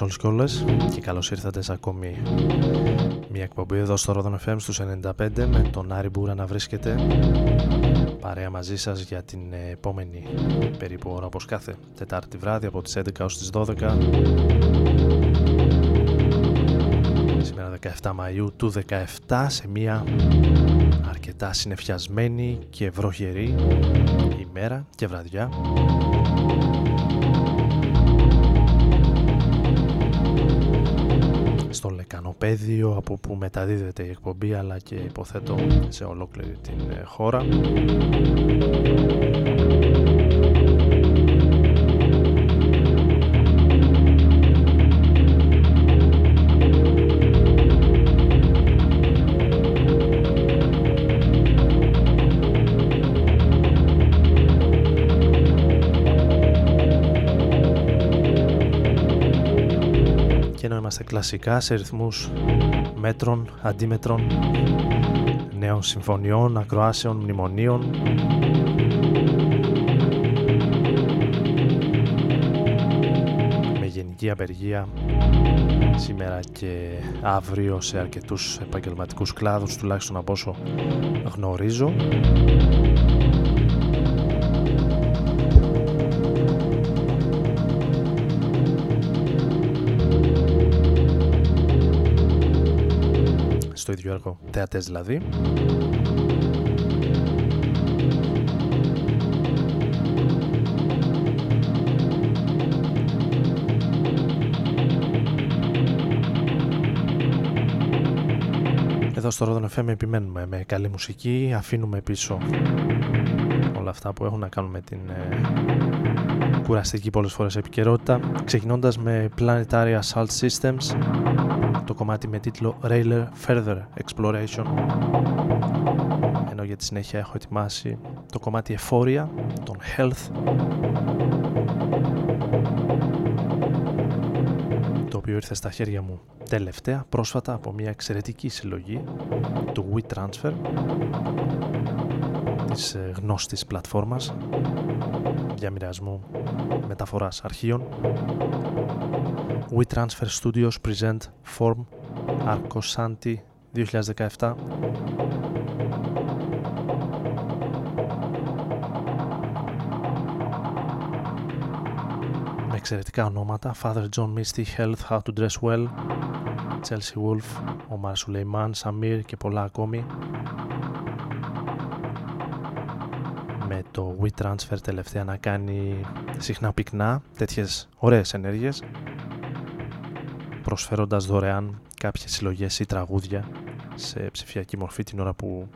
Σε όλους και όλες και καλώς ήρθατε σε ακόμη μια εκπομπή εδώ στο Rodon FM στους 95 με τον Άρη Μπούρα να βρίσκεται παρέα μαζί σας για την επόμενη περίπου ώρα όπως κάθε Τετάρτη βράδυ από τις 11 ως τις 12 σήμερα 17 Μαΐου του 17 σε μια αρκετά συνεφιασμένη και βροχερή ημέρα και βραδιά στο Λεκανοπέδιο από που μεταδίδεται η εκπομπή αλλά και υποθέτω σε ολόκληρη την ε, χώρα. Βρισκόμαστε κλασικά σε ρυθμούς μέτρων, αντίμετρων, νέων συμφωνιών, ακροάσεων, μνημονίων. Με γενική απεργία σήμερα και αύριο σε αρκετούς επαγγελματικούς κλάδους, τουλάχιστον από όσο γνωρίζω. Στο ίδιο έργο. Θεατές δηλαδή. Εδώ στο Rodon FM επιμένουμε με καλή μουσική, αφήνουμε πίσω όλα αυτά που έχουν να κάνουν με την ε, κουραστική πολλές φορές επικαιρότητα ξεκινώντας με Planetary Assault Systems το κομμάτι με τίτλο Railer Further Exploration. Ενώ για τη συνέχεια έχω ετοιμάσει το κομμάτι Euphoria των Health το οποίο ήρθε στα χέρια μου τελευταία πρόσφατα από μια εξαιρετική συλλογή του WeTransfer της ε, γνώστης πλατφόρμας διαμοιρασμού μεταφοράς αρχείων WeTransfer Studios Present Form Arcosanti 2017 με εξαιρετικά ονόματα Father John Misty, Health, How to Dress Well Chelsea Wolf, Omar Suleiman, Samir και πολλά ακόμη με το WeTransfer τελευταία να κάνει συχνά πυκνά τέτοιες ωραίες ενέργειες προσφέροντας δωρεάν κάποιες συλλογές ή τραγούδια σε ψηφιακή μορφή την ώρα που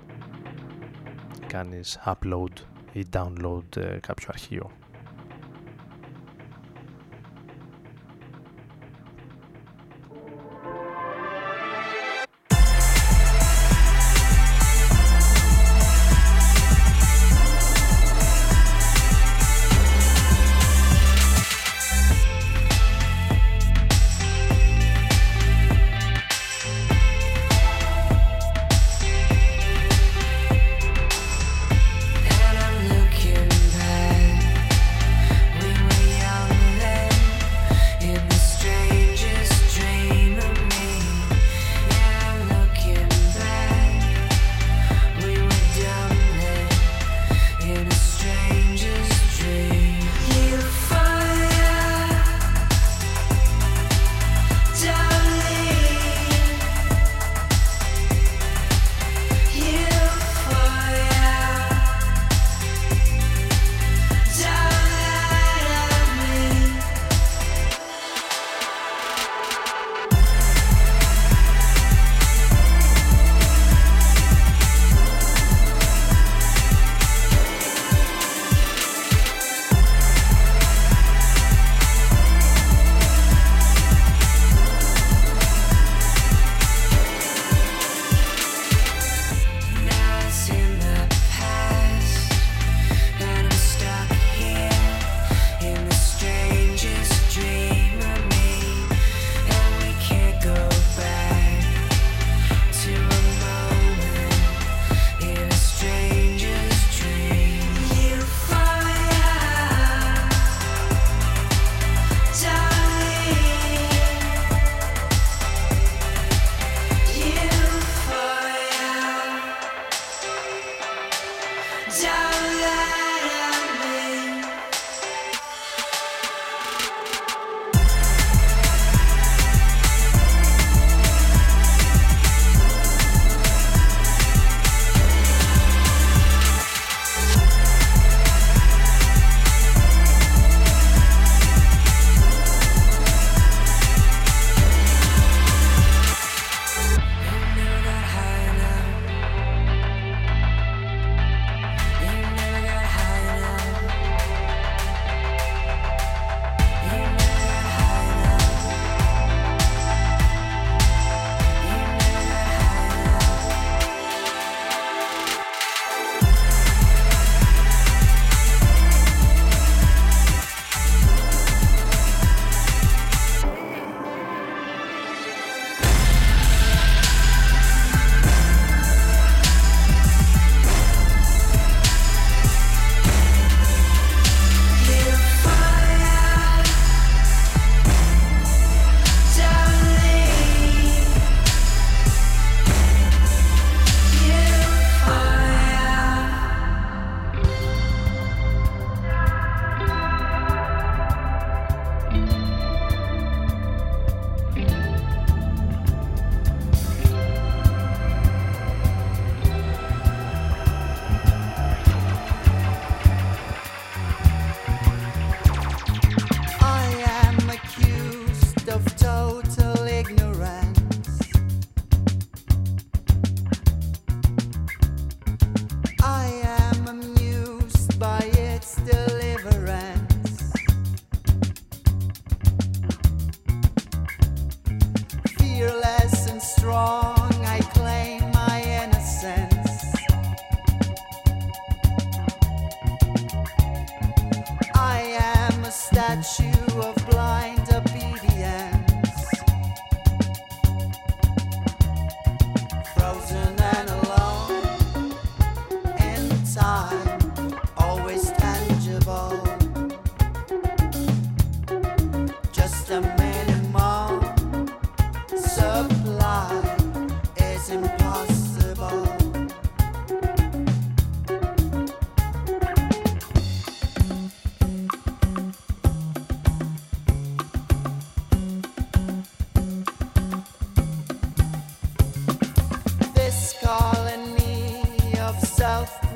κάνεις upload ή download ε, κάποιο αρχείο.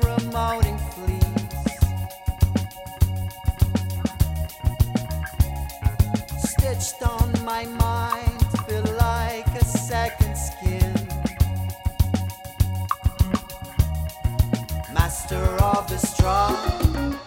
Promoting, stitched on my mind feel like a second skin. Master of the strong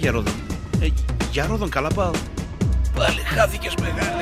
Γιάροδον, Ε, Γερόδον, καλά πάω. Πάλι χάθηκες μεγάλη.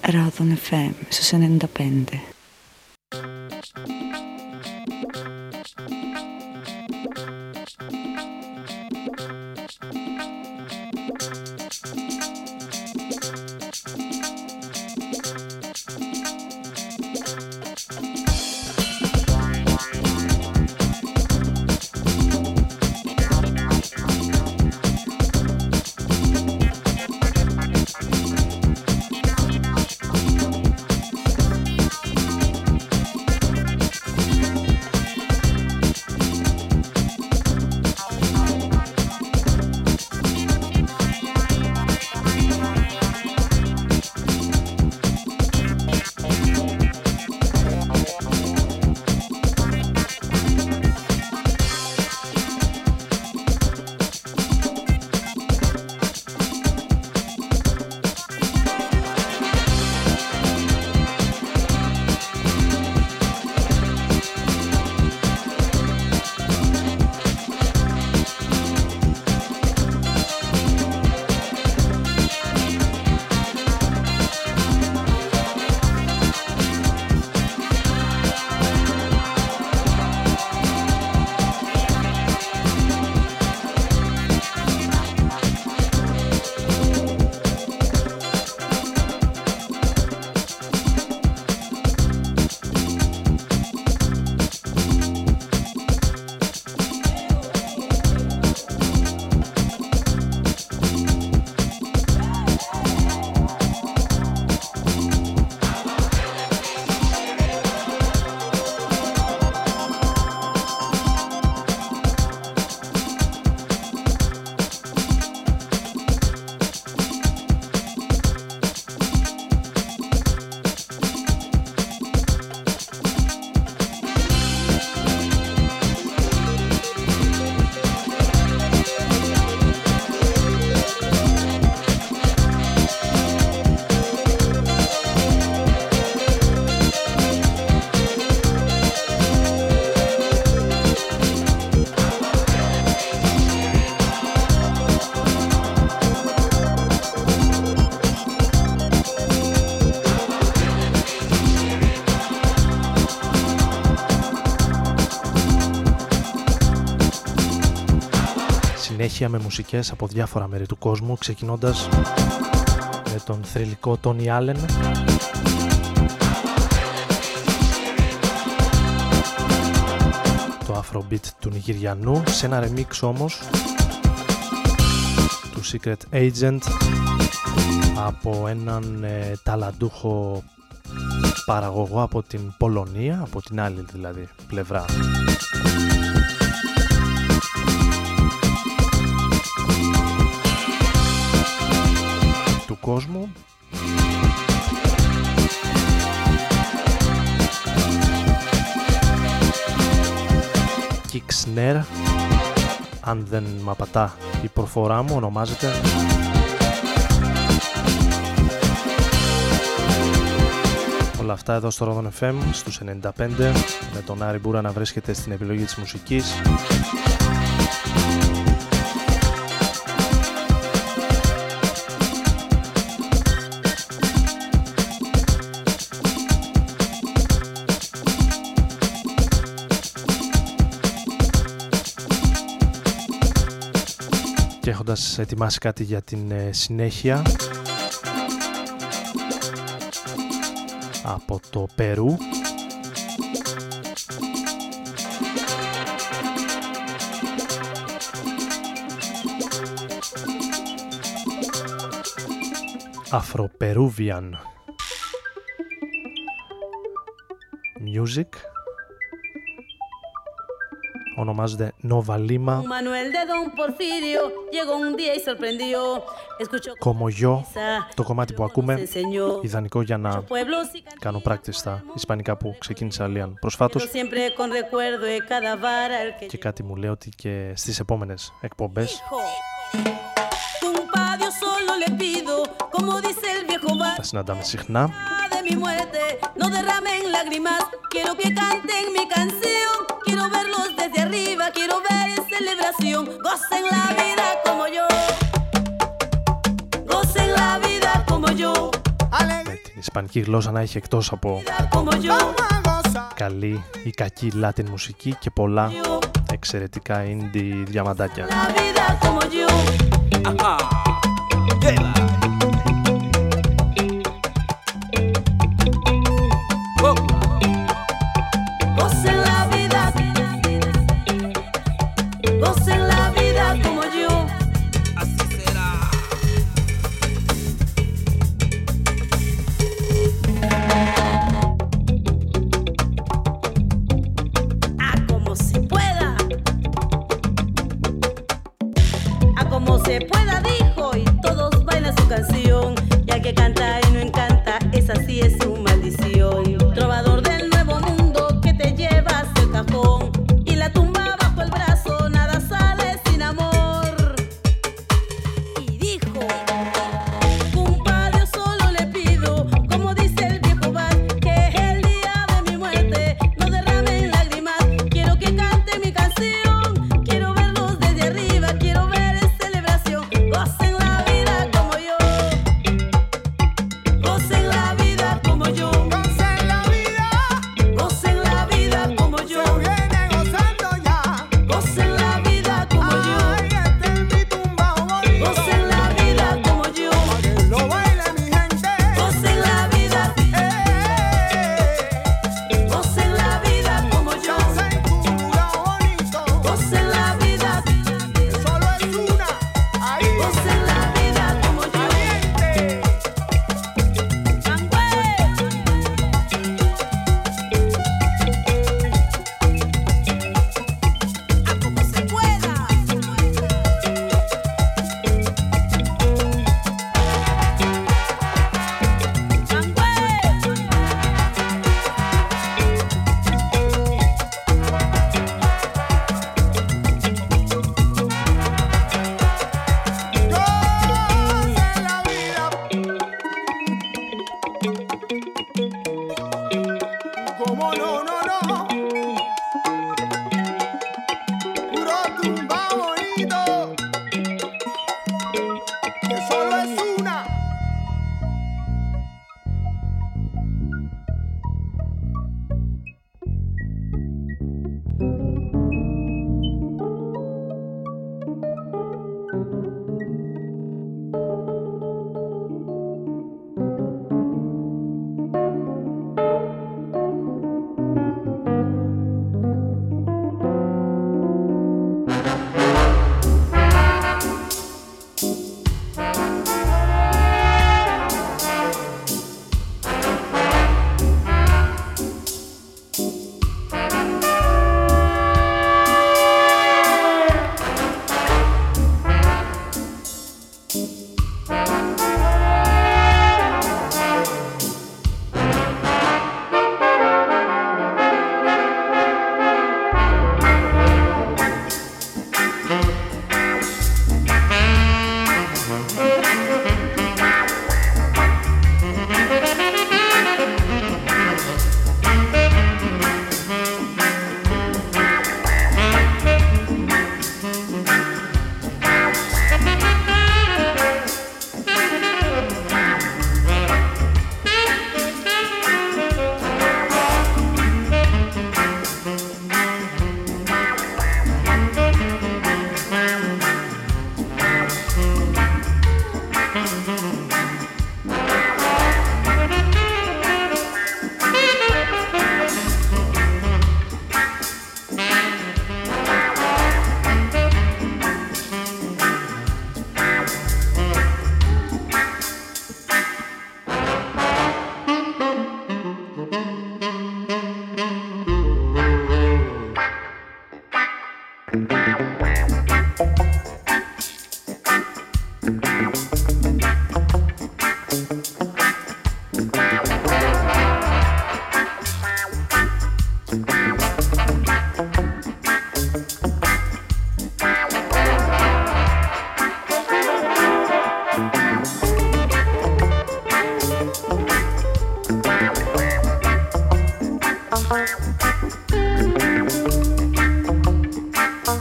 Ράδον FM στους 95. Συνέχεια με μουσικές από διάφορα μέρη του κόσμου ξεκινώντας με τον θρηλυκό Τόνι Άλεν το Afrobeat του Νιγηριανού σε ένα remix όμως του Secret Agent από έναν ε, ταλαντούχο παραγωγό από την Πολωνία, από την άλλη δηλαδή πλευρά κόσμου Kicksnare αν δεν μ' απατά η προφορά μου ονομάζεται. Όλα αυτά εδώ στο Rodon FM στους 95 με τον Άρη Μπούρα να βρίσκεται στην επιλογή της μουσικής έχοντας ετοιμάσει κάτι για την ε, συνέχεια από το Περού. Afro-Peruvian Music ονομάζονται Nova Lima. Κομογιό, το κομμάτι που ακούμε, ιδανικό για να κάνω πράκτης στα ισπανικά που ξεκίνησε Αλίαν προσφάτως. Και κάτι μου λέει ότι και στις επόμενες εκπομπές θα συναντάμε συχνά mi muerte no derramen lágrimas. Quiero que canten mi canción. Quiero verlos desde arriba. Quiero ver celebración. Gocen la vida como yo. Gocen la vida como yo. Με την ισπανική γλώσσα να έχει εκτός από καλή ή κακή Latin μουσική και πολλά εξαιρετικά indie διαμαντάκια. δεν θα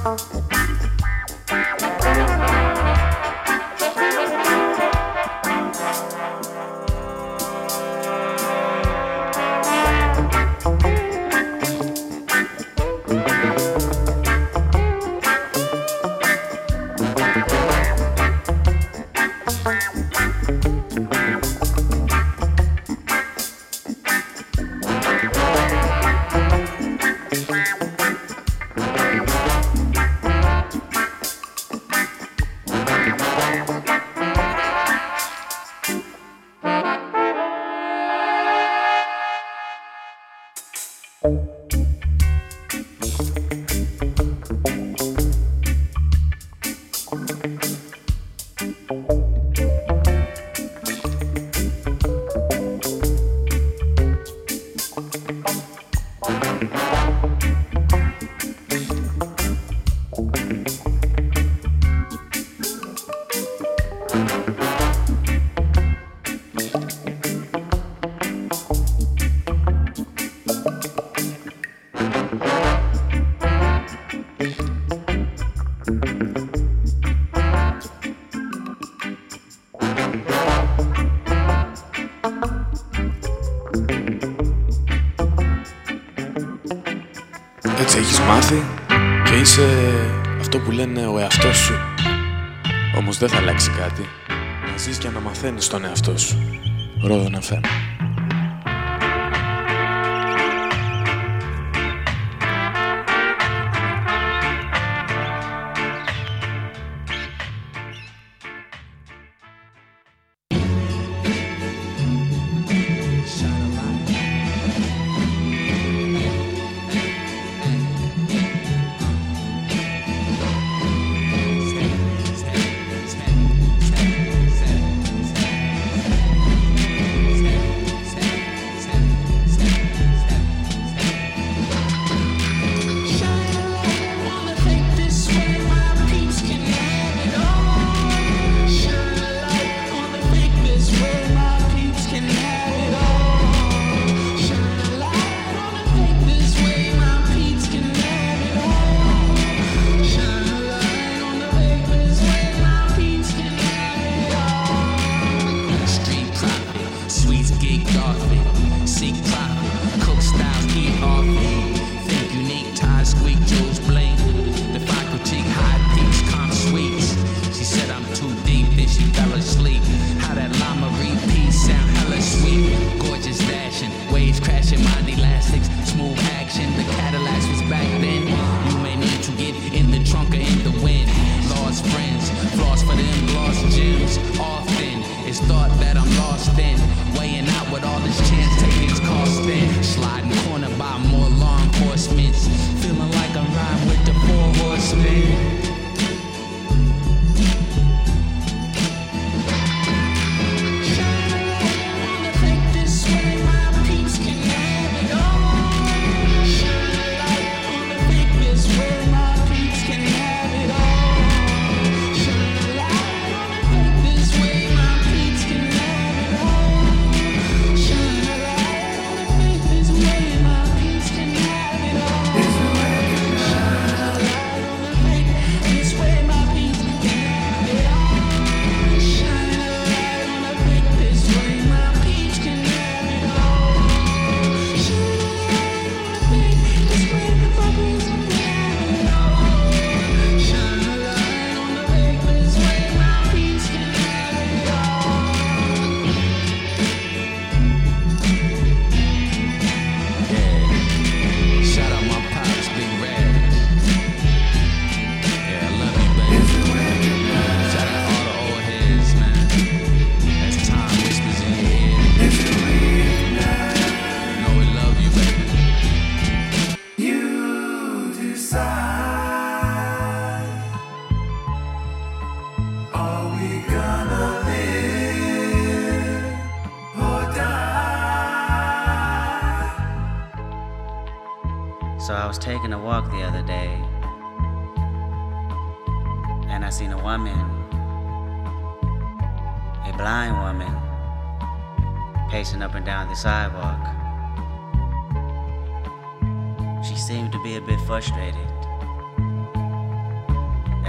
Uh-huh. Αλλάξει κάτι. Να ζεις και να μαθαίνεις τον εαυτό σου. Ρόδο FM.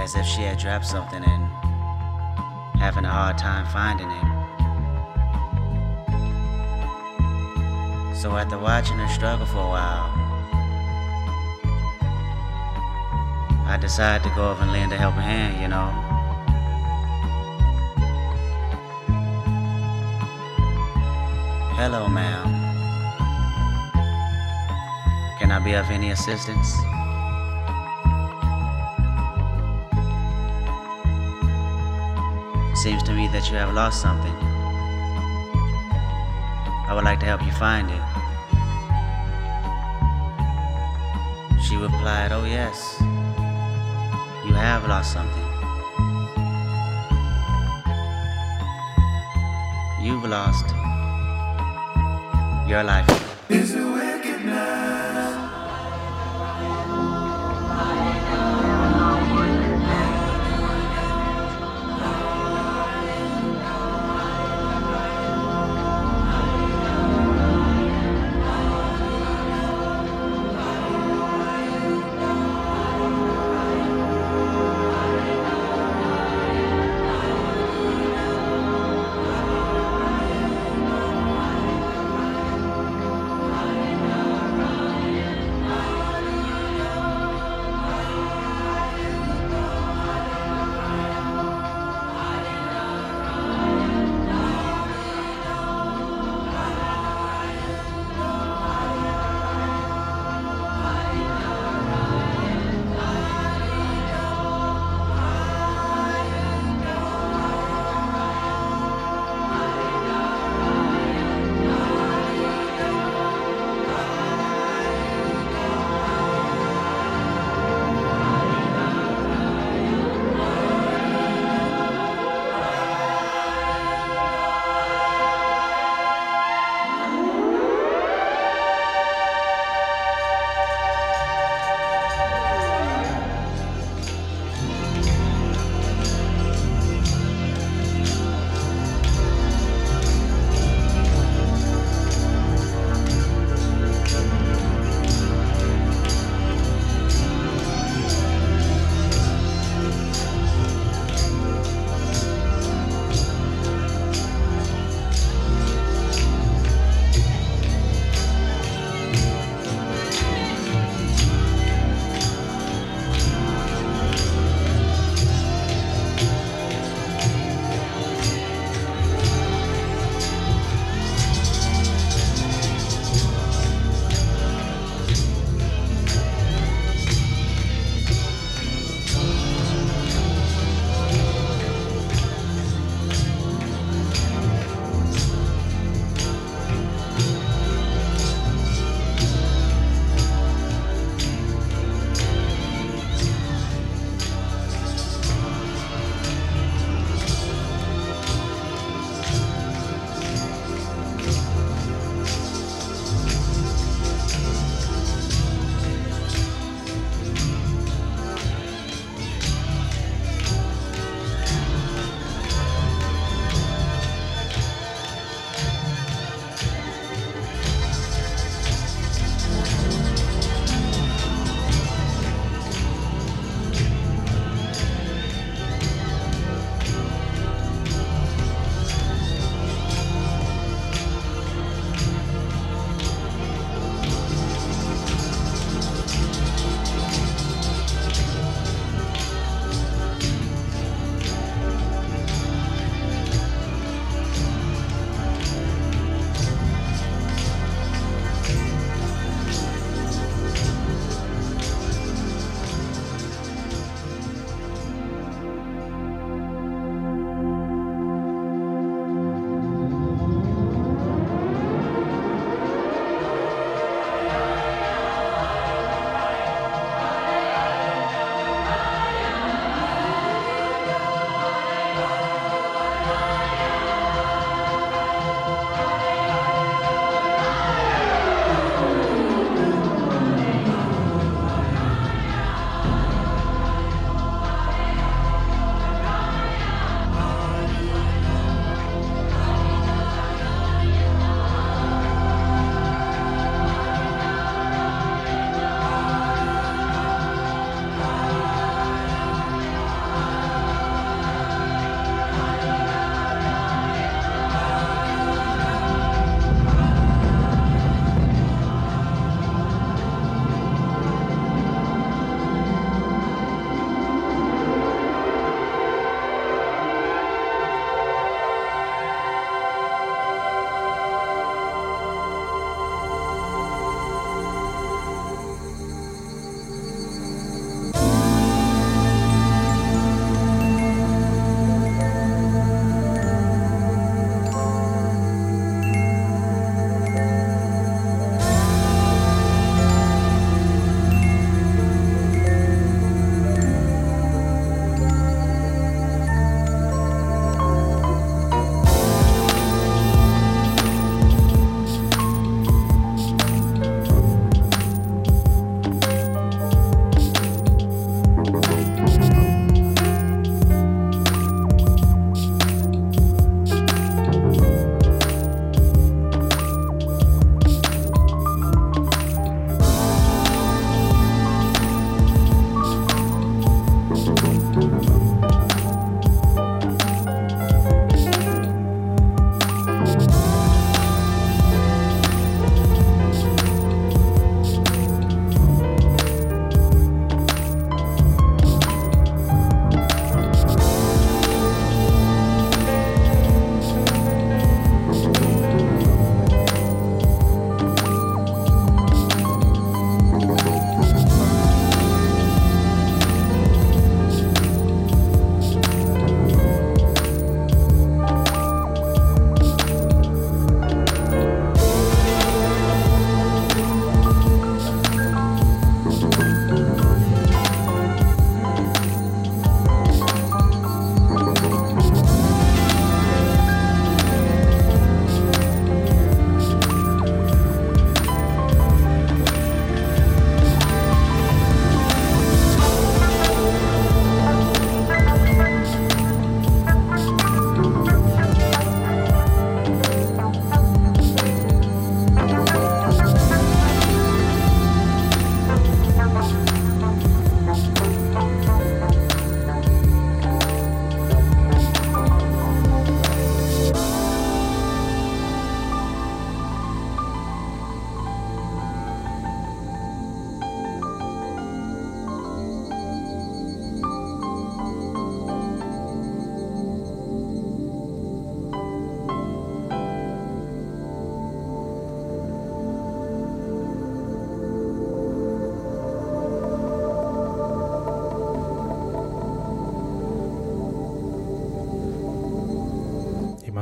As if she had dropped something and having a hard time finding it. So after watching her struggle for a while, I decided to go over and lend a helping hand, you know. Hello, ma'am. Can I be of any assistance? Seems to me that you have lost something. I would like to help you find it. She replied, Oh, yes, you have lost something. You've lost your life.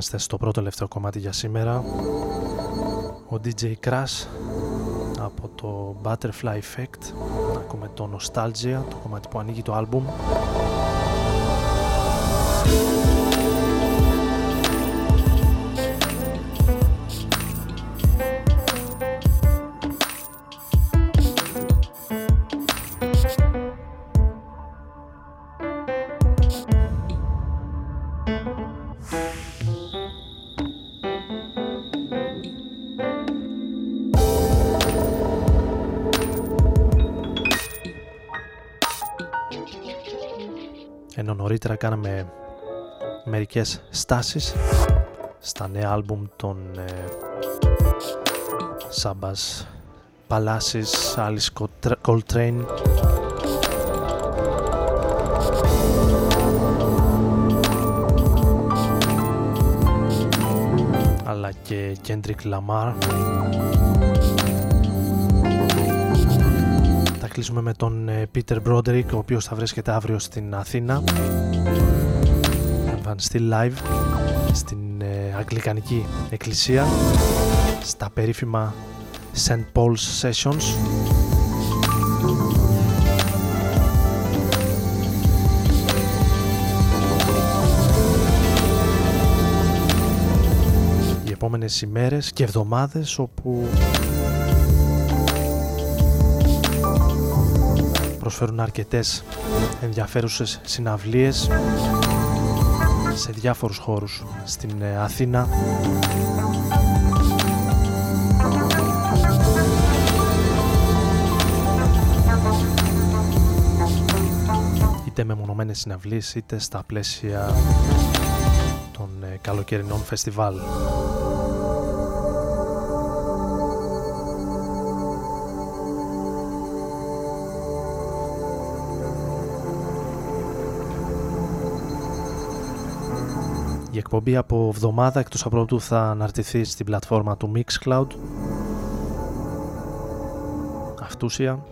Είμαστε στο πρώτο τελευταίο κομμάτι για σήμερα. Ο DJ Crash από το Butterfly Effect. Ακούμε το Nostalgia, το κομμάτι που ανοίγει το άλμπουμ. Νωρίτερα κάναμε μερικές στάσεις στα νέα άλμπουμ των ε, Sabbath, Palaces, Alice Coltrane αλλά και Kendrick Lamar κλείσουμε με τον ε, Peter Broderick, ο οποίος θα βρίσκεται αύριο στην Αθήνα. Εμφανιστεί live στην ε, Αγγλικανική Εκκλησία, στα περίφημα St. Paul's Sessions. Οι επόμενες ημέρες και εβδομάδες όπου προσφέρουν αρκετές ενδιαφέρουσες συναυλίες σε διάφορους χώρους στην ε, Αθήνα είτε με μονομένες συναυλίες είτε στα πλαίσια των ε, καλοκαιρινών φεστιβάλ. Η εκπομπή από εβδομάδα εκτός από αυτού θα αναρτηθεί στην πλατφόρμα του Mixcloud. Αυτούσια.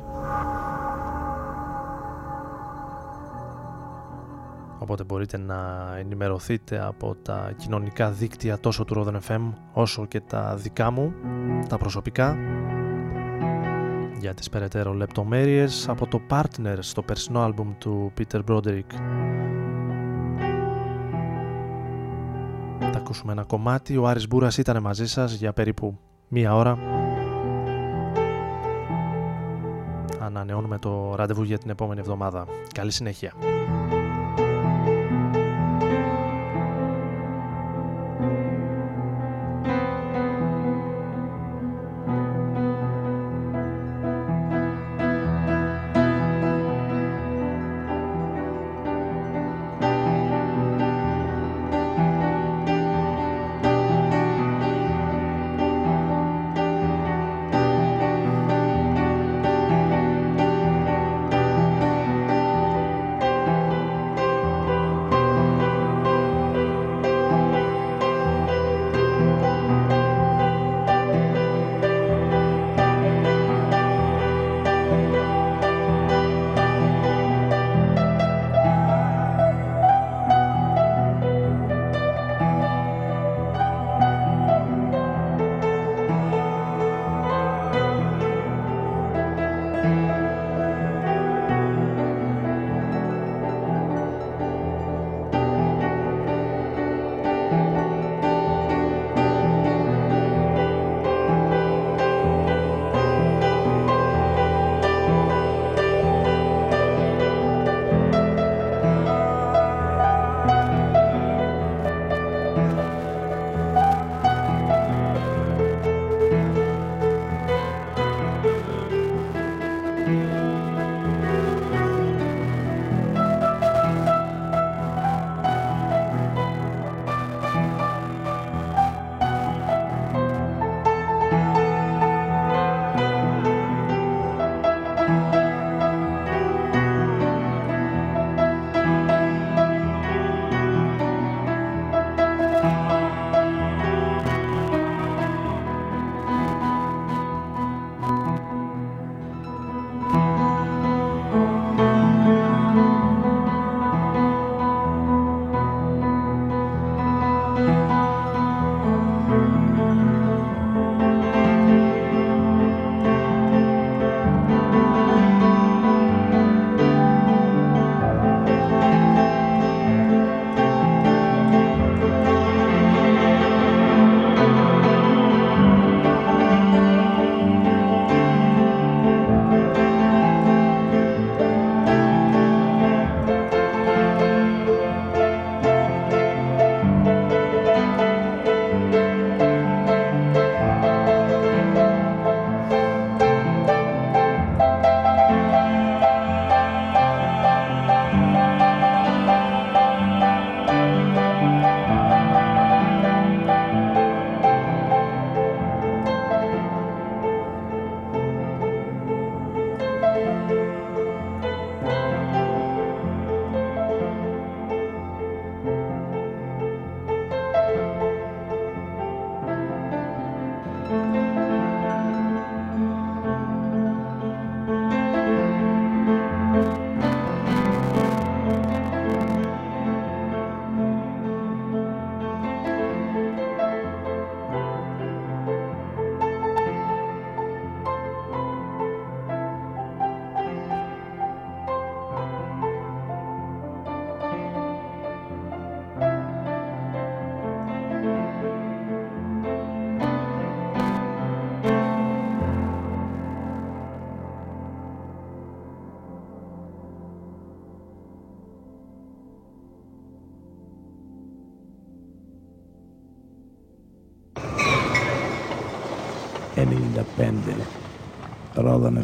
Οπότε μπορείτε να ενημερωθείτε από τα κοινωνικά δίκτυα τόσο του Rodan FM όσο και τα δικά μου, τα προσωπικά. Για τις περαιτέρω λεπτομέρειες από το Partner στο περσινό άλμπουμ του Peter Broderick ακούσουμε ένα κομμάτι. Ο Άρης Μπούρας ήταν μαζί σας για περίπου μία ώρα. Ανανεώνουμε το ραντεβού για την επόμενη εβδομάδα. Καλή συνέχεια.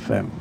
FM.